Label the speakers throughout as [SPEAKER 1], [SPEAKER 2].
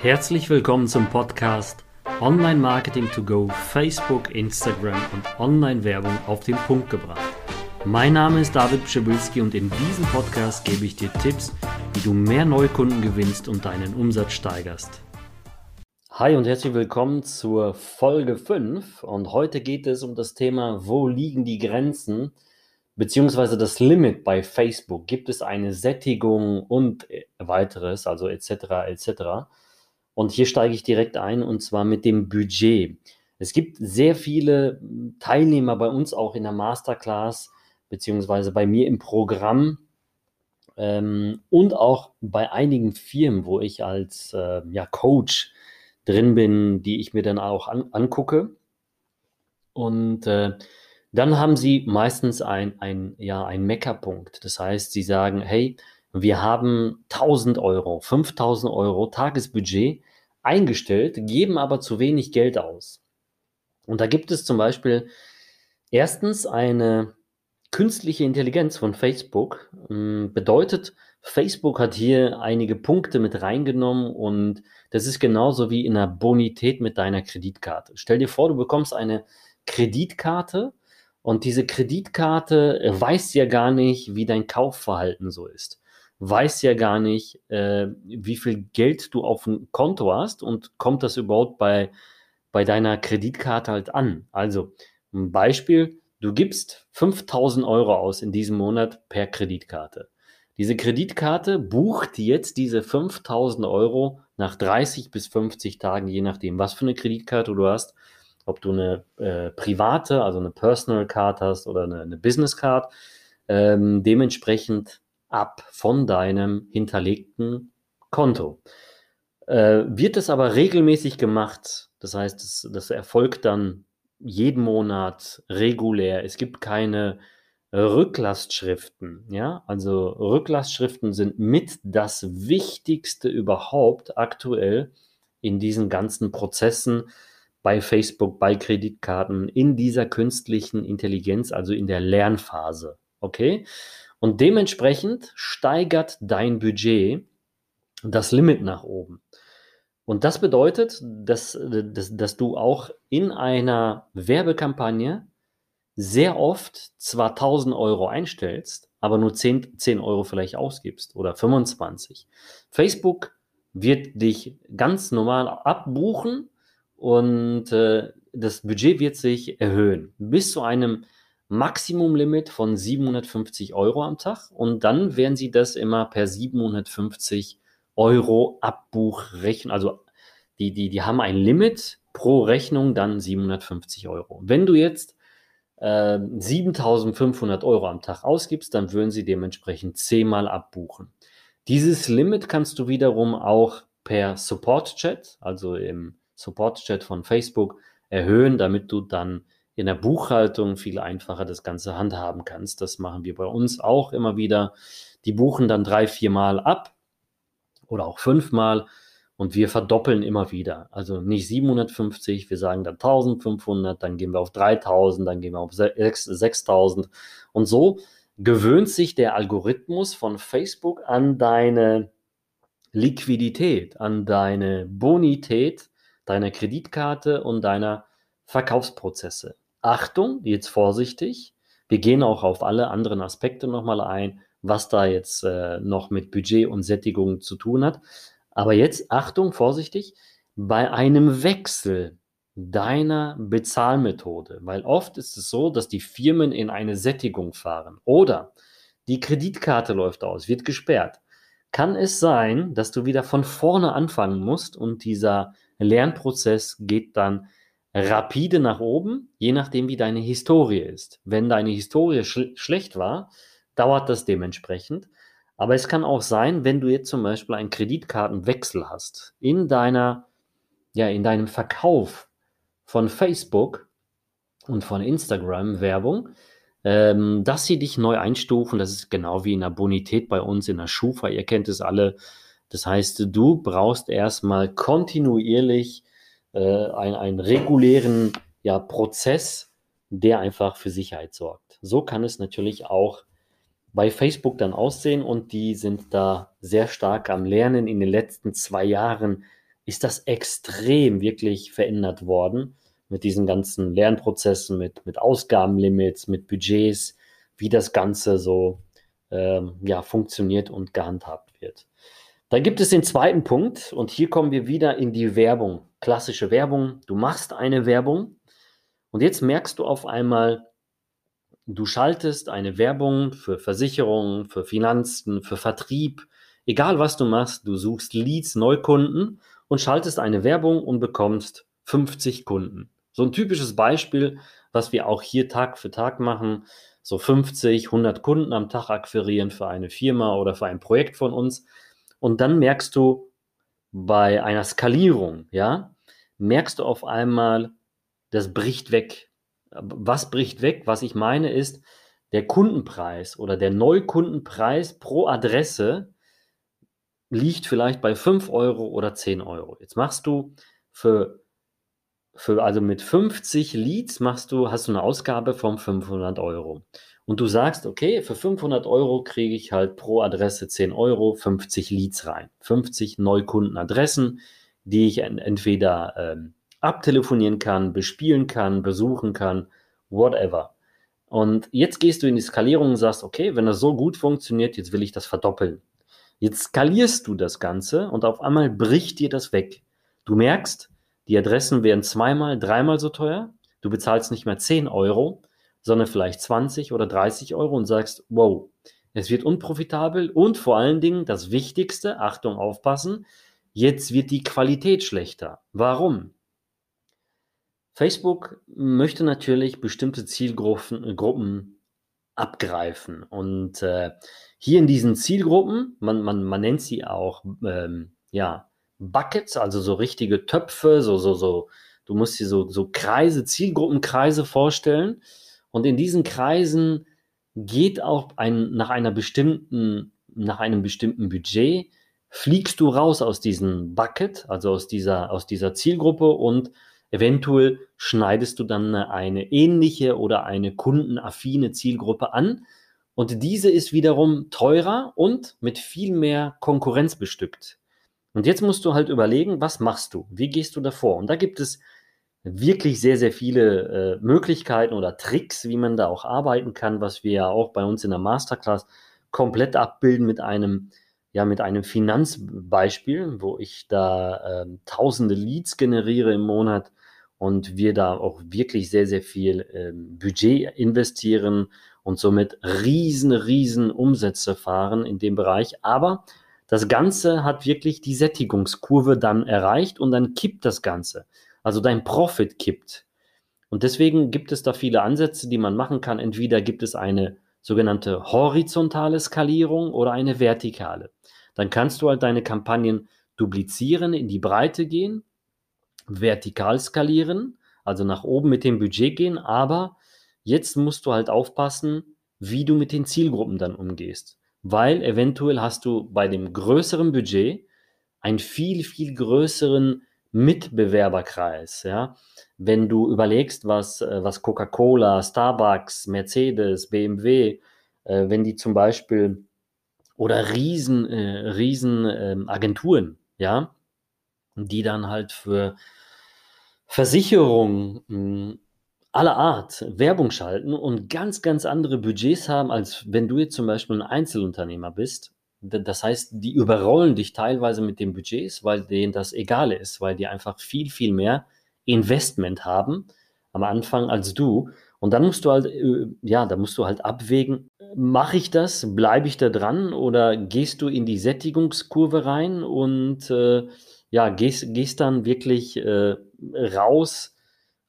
[SPEAKER 1] Herzlich willkommen zum Podcast Online Marketing to Go, Facebook, Instagram und Online-Werbung auf den Punkt gebracht. Mein Name ist David Pschibilski und in diesem Podcast gebe ich dir Tipps, wie du mehr Neukunden gewinnst und deinen Umsatz steigerst. Hi und herzlich willkommen zur Folge 5 und heute geht es um das Thema, wo liegen die Grenzen beziehungsweise das Limit bei Facebook. Gibt es eine Sättigung und weiteres, also etc. etc. Und hier steige ich direkt ein und zwar mit dem Budget. Es gibt sehr viele Teilnehmer bei uns auch in der Masterclass, beziehungsweise bei mir im Programm ähm, und auch bei einigen Firmen, wo ich als äh, ja, Coach drin bin, die ich mir dann auch an, angucke. Und äh, dann haben sie meistens ein, ein, ja, ein Meckerpunkt. Das heißt, sie sagen, hey, wir haben 1000 Euro, 5000 Euro Tagesbudget eingestellt, geben aber zu wenig Geld aus. Und da gibt es zum Beispiel erstens eine künstliche Intelligenz von Facebook. Hm, bedeutet, Facebook hat hier einige Punkte mit reingenommen und das ist genauso wie in der Bonität mit deiner Kreditkarte. Stell dir vor, du bekommst eine Kreditkarte und diese Kreditkarte weiß ja gar nicht, wie dein Kaufverhalten so ist weiß ja gar nicht, äh, wie viel Geld du auf dem Konto hast und kommt das überhaupt bei, bei deiner Kreditkarte halt an. Also ein Beispiel, du gibst 5000 Euro aus in diesem Monat per Kreditkarte. Diese Kreditkarte bucht jetzt diese 5000 Euro nach 30 bis 50 Tagen, je nachdem, was für eine Kreditkarte du hast, ob du eine äh, private, also eine Personal Card hast oder eine, eine Business Card. Ähm, dementsprechend ab von deinem hinterlegten Konto. Äh, wird es aber regelmäßig gemacht, das heißt, das, das erfolgt dann jeden Monat regulär. Es gibt keine Rücklastschriften, ja, also Rücklastschriften sind mit das Wichtigste überhaupt aktuell in diesen ganzen Prozessen bei Facebook, bei Kreditkarten, in dieser künstlichen Intelligenz, also in der Lernphase. Okay? Und dementsprechend steigert dein Budget das Limit nach oben. Und das bedeutet, dass, dass, dass du auch in einer Werbekampagne sehr oft zwar 1000 Euro einstellst, aber nur 10, 10 Euro vielleicht ausgibst oder 25. Facebook wird dich ganz normal abbuchen und äh, das Budget wird sich erhöhen bis zu einem Maximumlimit von 750 Euro am Tag und dann werden Sie das immer per 750 Euro Abbuchrechnen. Also die, die, die haben ein Limit pro Rechnung dann 750 Euro. Wenn du jetzt äh, 7500 Euro am Tag ausgibst, dann würden sie dementsprechend zehnmal abbuchen. Dieses Limit kannst du wiederum auch per Support-Chat, also im Support-Chat von Facebook, erhöhen, damit du dann in der Buchhaltung viel einfacher das Ganze handhaben kannst. Das machen wir bei uns auch immer wieder. Die buchen dann drei, viermal ab oder auch fünfmal und wir verdoppeln immer wieder. Also nicht 750, wir sagen dann 1500, dann gehen wir auf 3000, dann gehen wir auf 6000 und so gewöhnt sich der Algorithmus von Facebook an deine Liquidität, an deine Bonität deiner Kreditkarte und deiner Verkaufsprozesse. Achtung, jetzt vorsichtig. Wir gehen auch auf alle anderen Aspekte nochmal ein, was da jetzt äh, noch mit Budget und Sättigung zu tun hat. Aber jetzt Achtung, vorsichtig, bei einem Wechsel deiner Bezahlmethode, weil oft ist es so, dass die Firmen in eine Sättigung fahren oder die Kreditkarte läuft aus, wird gesperrt, kann es sein, dass du wieder von vorne anfangen musst und dieser Lernprozess geht dann rapide nach oben, je nachdem, wie deine Historie ist. Wenn deine Historie sch schlecht war, dauert das dementsprechend. Aber es kann auch sein, wenn du jetzt zum Beispiel einen Kreditkartenwechsel hast in deiner, ja, in deinem Verkauf von Facebook und von Instagram Werbung, ähm, dass sie dich neu einstufen. Das ist genau wie in der Bonität bei uns in der Schufa. Ihr kennt es alle. Das heißt, du brauchst erstmal kontinuierlich äh, ein, einen regulären ja, Prozess, der einfach für Sicherheit sorgt. So kann es natürlich auch bei Facebook dann aussehen und die sind da sehr stark am Lernen. In den letzten zwei Jahren ist das extrem wirklich verändert worden mit diesen ganzen Lernprozessen, mit, mit Ausgabenlimits, mit Budgets, wie das Ganze so ähm, ja, funktioniert und gehandhabt wird. Dann gibt es den zweiten Punkt und hier kommen wir wieder in die Werbung. Klassische Werbung. Du machst eine Werbung und jetzt merkst du auf einmal, du schaltest eine Werbung für Versicherungen, für Finanzen, für Vertrieb, egal was du machst, du suchst Leads, Neukunden und schaltest eine Werbung und bekommst 50 Kunden. So ein typisches Beispiel, was wir auch hier Tag für Tag machen, so 50, 100 Kunden am Tag akquirieren für eine Firma oder für ein Projekt von uns. Und dann merkst du bei einer Skalierung, ja, merkst du auf einmal, das bricht weg. Was bricht weg? Was ich meine ist, der Kundenpreis oder der Neukundenpreis pro Adresse liegt vielleicht bei 5 Euro oder 10 Euro. Jetzt machst du für, für also mit 50 Leads machst du, hast du eine Ausgabe von 500 Euro und du sagst, okay, für 500 Euro kriege ich halt pro Adresse 10 Euro, 50 Leads rein. 50 Neukundenadressen, die ich entweder ähm, abtelefonieren kann, bespielen kann, besuchen kann, whatever. Und jetzt gehst du in die Skalierung und sagst, okay, wenn das so gut funktioniert, jetzt will ich das verdoppeln. Jetzt skalierst du das Ganze und auf einmal bricht dir das weg. Du merkst, die Adressen werden zweimal, dreimal so teuer. Du bezahlst nicht mehr 10 Euro, sondern vielleicht 20 oder 30 Euro und sagst, wow, es wird unprofitabel und vor allen Dingen das Wichtigste, Achtung, aufpassen, jetzt wird die Qualität schlechter. Warum? Facebook möchte natürlich bestimmte Zielgruppen Gruppen abgreifen und äh, hier in diesen Zielgruppen, man, man, man nennt sie auch ähm, ja, Buckets, also so richtige Töpfe, so, so, so, du musst dir so, so Kreise, Zielgruppenkreise vorstellen. Und in diesen Kreisen geht auch ein, nach einer bestimmten, nach einem bestimmten Budget, fliegst du raus aus diesem Bucket, also aus dieser, aus dieser Zielgruppe und eventuell schneidest du dann eine ähnliche oder eine kundenaffine Zielgruppe an. Und diese ist wiederum teurer und mit viel mehr Konkurrenz bestückt. Und jetzt musst du halt überlegen, was machst du? Wie gehst du davor? Und da gibt es wirklich sehr, sehr viele äh, Möglichkeiten oder Tricks, wie man da auch arbeiten kann, was wir ja auch bei uns in der Masterclass komplett abbilden mit einem, ja, mit einem Finanzbeispiel, wo ich da äh, tausende Leads generiere im Monat und wir da auch wirklich sehr, sehr viel äh, Budget investieren und somit riesen, riesen Umsätze fahren in dem Bereich. Aber das Ganze hat wirklich die Sättigungskurve dann erreicht und dann kippt das Ganze. Also dein Profit kippt. Und deswegen gibt es da viele Ansätze, die man machen kann. Entweder gibt es eine sogenannte horizontale Skalierung oder eine vertikale. Dann kannst du halt deine Kampagnen duplizieren, in die Breite gehen, vertikal skalieren, also nach oben mit dem Budget gehen, aber jetzt musst du halt aufpassen, wie du mit den Zielgruppen dann umgehst. Weil eventuell hast du bei dem größeren Budget einen viel, viel größeren Mitbewerberkreis, ja. Wenn du überlegst, was, äh, was Coca-Cola, Starbucks, Mercedes, BMW, äh, wenn die zum Beispiel oder riesen, äh, riesen ähm, Agenturen, ja, die dann halt für Versicherungen hm, aller Art Werbung schalten und ganz, ganz andere Budgets haben, als wenn du jetzt zum Beispiel ein Einzelunternehmer bist das heißt, die überrollen dich teilweise mit den Budgets, weil denen das egal ist, weil die einfach viel, viel mehr Investment haben am Anfang als du. Und dann musst du halt, äh, ja, da musst du halt abwägen, mache ich das, bleibe ich da dran oder gehst du in die Sättigungskurve rein und äh, ja, gehst, gehst dann wirklich äh, raus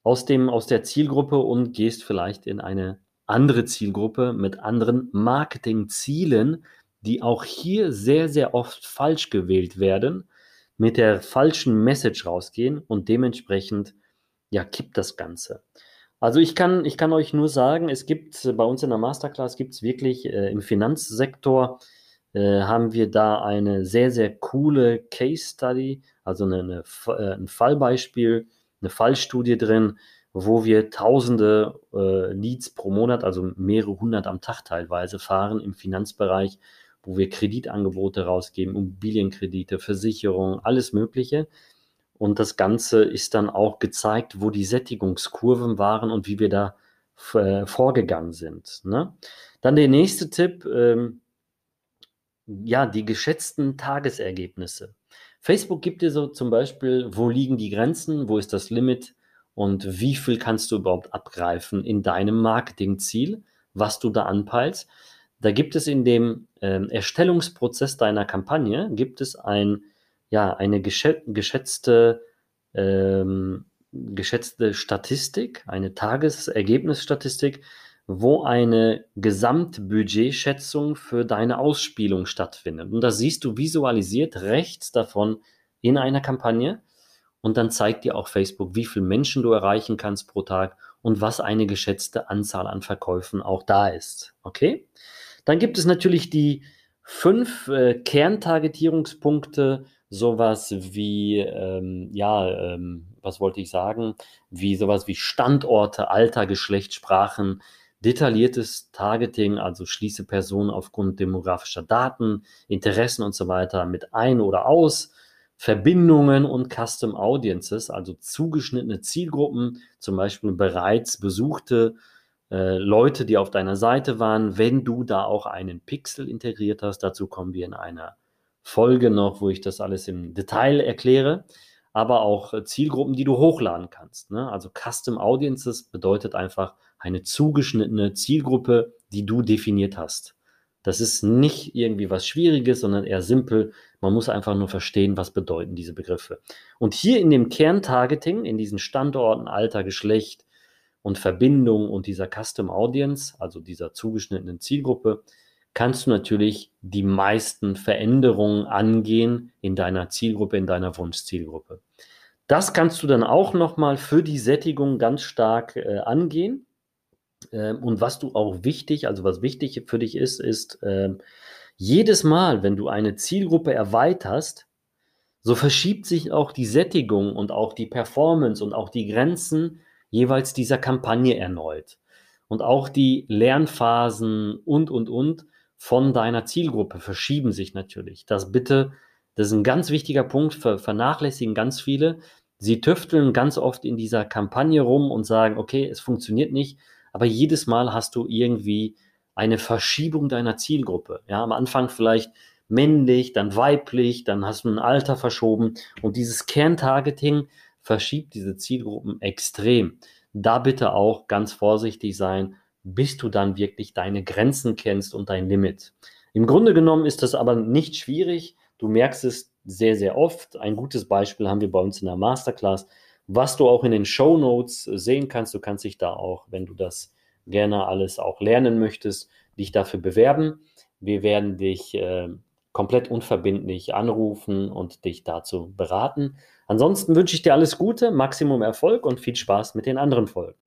[SPEAKER 1] aus, dem, aus der Zielgruppe und gehst vielleicht in eine andere Zielgruppe mit anderen Marketingzielen, die auch hier sehr, sehr oft falsch gewählt werden, mit der falschen Message rausgehen und dementsprechend, ja, kippt das Ganze. Also ich kann, ich kann euch nur sagen, es gibt bei uns in der Masterclass gibt es wirklich äh, im Finanzsektor äh, haben wir da eine sehr, sehr coole Case Study, also eine, eine, äh, ein Fallbeispiel, eine Fallstudie drin, wo wir tausende äh, Leads pro Monat, also mehrere hundert am Tag teilweise fahren im Finanzbereich wo wir Kreditangebote rausgeben, Immobilienkredite, Versicherungen, alles Mögliche. Und das Ganze ist dann auch gezeigt, wo die Sättigungskurven waren und wie wir da äh, vorgegangen sind. Ne? Dann der nächste Tipp, ähm, ja, die geschätzten Tagesergebnisse. Facebook gibt dir so zum Beispiel, wo liegen die Grenzen, wo ist das Limit und wie viel kannst du überhaupt abgreifen in deinem Marketingziel, was du da anpeilst. Da gibt es in dem äh, Erstellungsprozess deiner Kampagne, gibt es ein, ja, eine geschätzte, ähm, geschätzte Statistik, eine Tagesergebnisstatistik, wo eine Gesamtbudgetschätzung für deine Ausspielung stattfindet. Und das siehst du visualisiert rechts davon in einer Kampagne. Und dann zeigt dir auch Facebook, wie viele Menschen du erreichen kannst pro Tag und was eine geschätzte Anzahl an Verkäufen auch da ist. Okay? Dann gibt es natürlich die fünf äh, Kerntargetierungspunkte, sowas wie, ähm, ja, ähm, was wollte ich sagen, wie sowas wie Standorte, Alter, Geschlecht, Sprachen, detailliertes Targeting, also schließe Personen aufgrund demografischer Daten, Interessen und so weiter mit ein oder aus, Verbindungen und Custom Audiences, also zugeschnittene Zielgruppen, zum Beispiel bereits besuchte äh, Leute, die auf deiner Seite waren, wenn du da auch einen Pixel integriert hast. Dazu kommen wir in einer Folge noch, wo ich das alles im Detail erkläre aber auch äh, Zielgruppen, die du hochladen kannst. Ne? Also Custom Audiences bedeutet einfach eine zugeschnittene Zielgruppe, die du definiert hast. Das ist nicht irgendwie was Schwieriges, sondern eher simpel. Man muss einfach nur verstehen, was bedeuten diese Begriffe. Und hier in dem Kerntargeting, in diesen Standorten, Alter, Geschlecht und Verbindung und dieser Custom Audience, also dieser zugeschnittenen Zielgruppe, kannst du natürlich die meisten Veränderungen angehen in deiner Zielgruppe, in deiner Wunschzielgruppe. Das kannst du dann auch nochmal für die Sättigung ganz stark äh, angehen. Ähm, und was du auch wichtig, also was wichtig für dich ist, ist, äh, jedes Mal, wenn du eine Zielgruppe erweiterst, so verschiebt sich auch die Sättigung und auch die Performance und auch die Grenzen jeweils dieser Kampagne erneut. Und auch die Lernphasen und, und, und von deiner Zielgruppe verschieben sich natürlich. Das bitte, das ist ein ganz wichtiger Punkt, vernachlässigen ganz viele. Sie tüfteln ganz oft in dieser Kampagne rum und sagen, okay, es funktioniert nicht, aber jedes Mal hast du irgendwie eine Verschiebung deiner Zielgruppe. Ja, am Anfang vielleicht männlich, dann weiblich, dann hast du ein Alter verschoben und dieses Kerntargeting verschiebt diese Zielgruppen extrem. Da bitte auch ganz vorsichtig sein, bis du dann wirklich deine Grenzen kennst und dein Limit. Im Grunde genommen ist das aber nicht schwierig. Du merkst es sehr, sehr oft. Ein gutes Beispiel haben wir bei uns in der Masterclass, was du auch in den Show Notes sehen kannst. Du kannst dich da auch, wenn du das gerne alles auch lernen möchtest, dich dafür bewerben. Wir werden dich äh, komplett unverbindlich anrufen und dich dazu beraten. Ansonsten wünsche ich dir alles Gute, Maximum Erfolg und viel Spaß mit den anderen Folgen.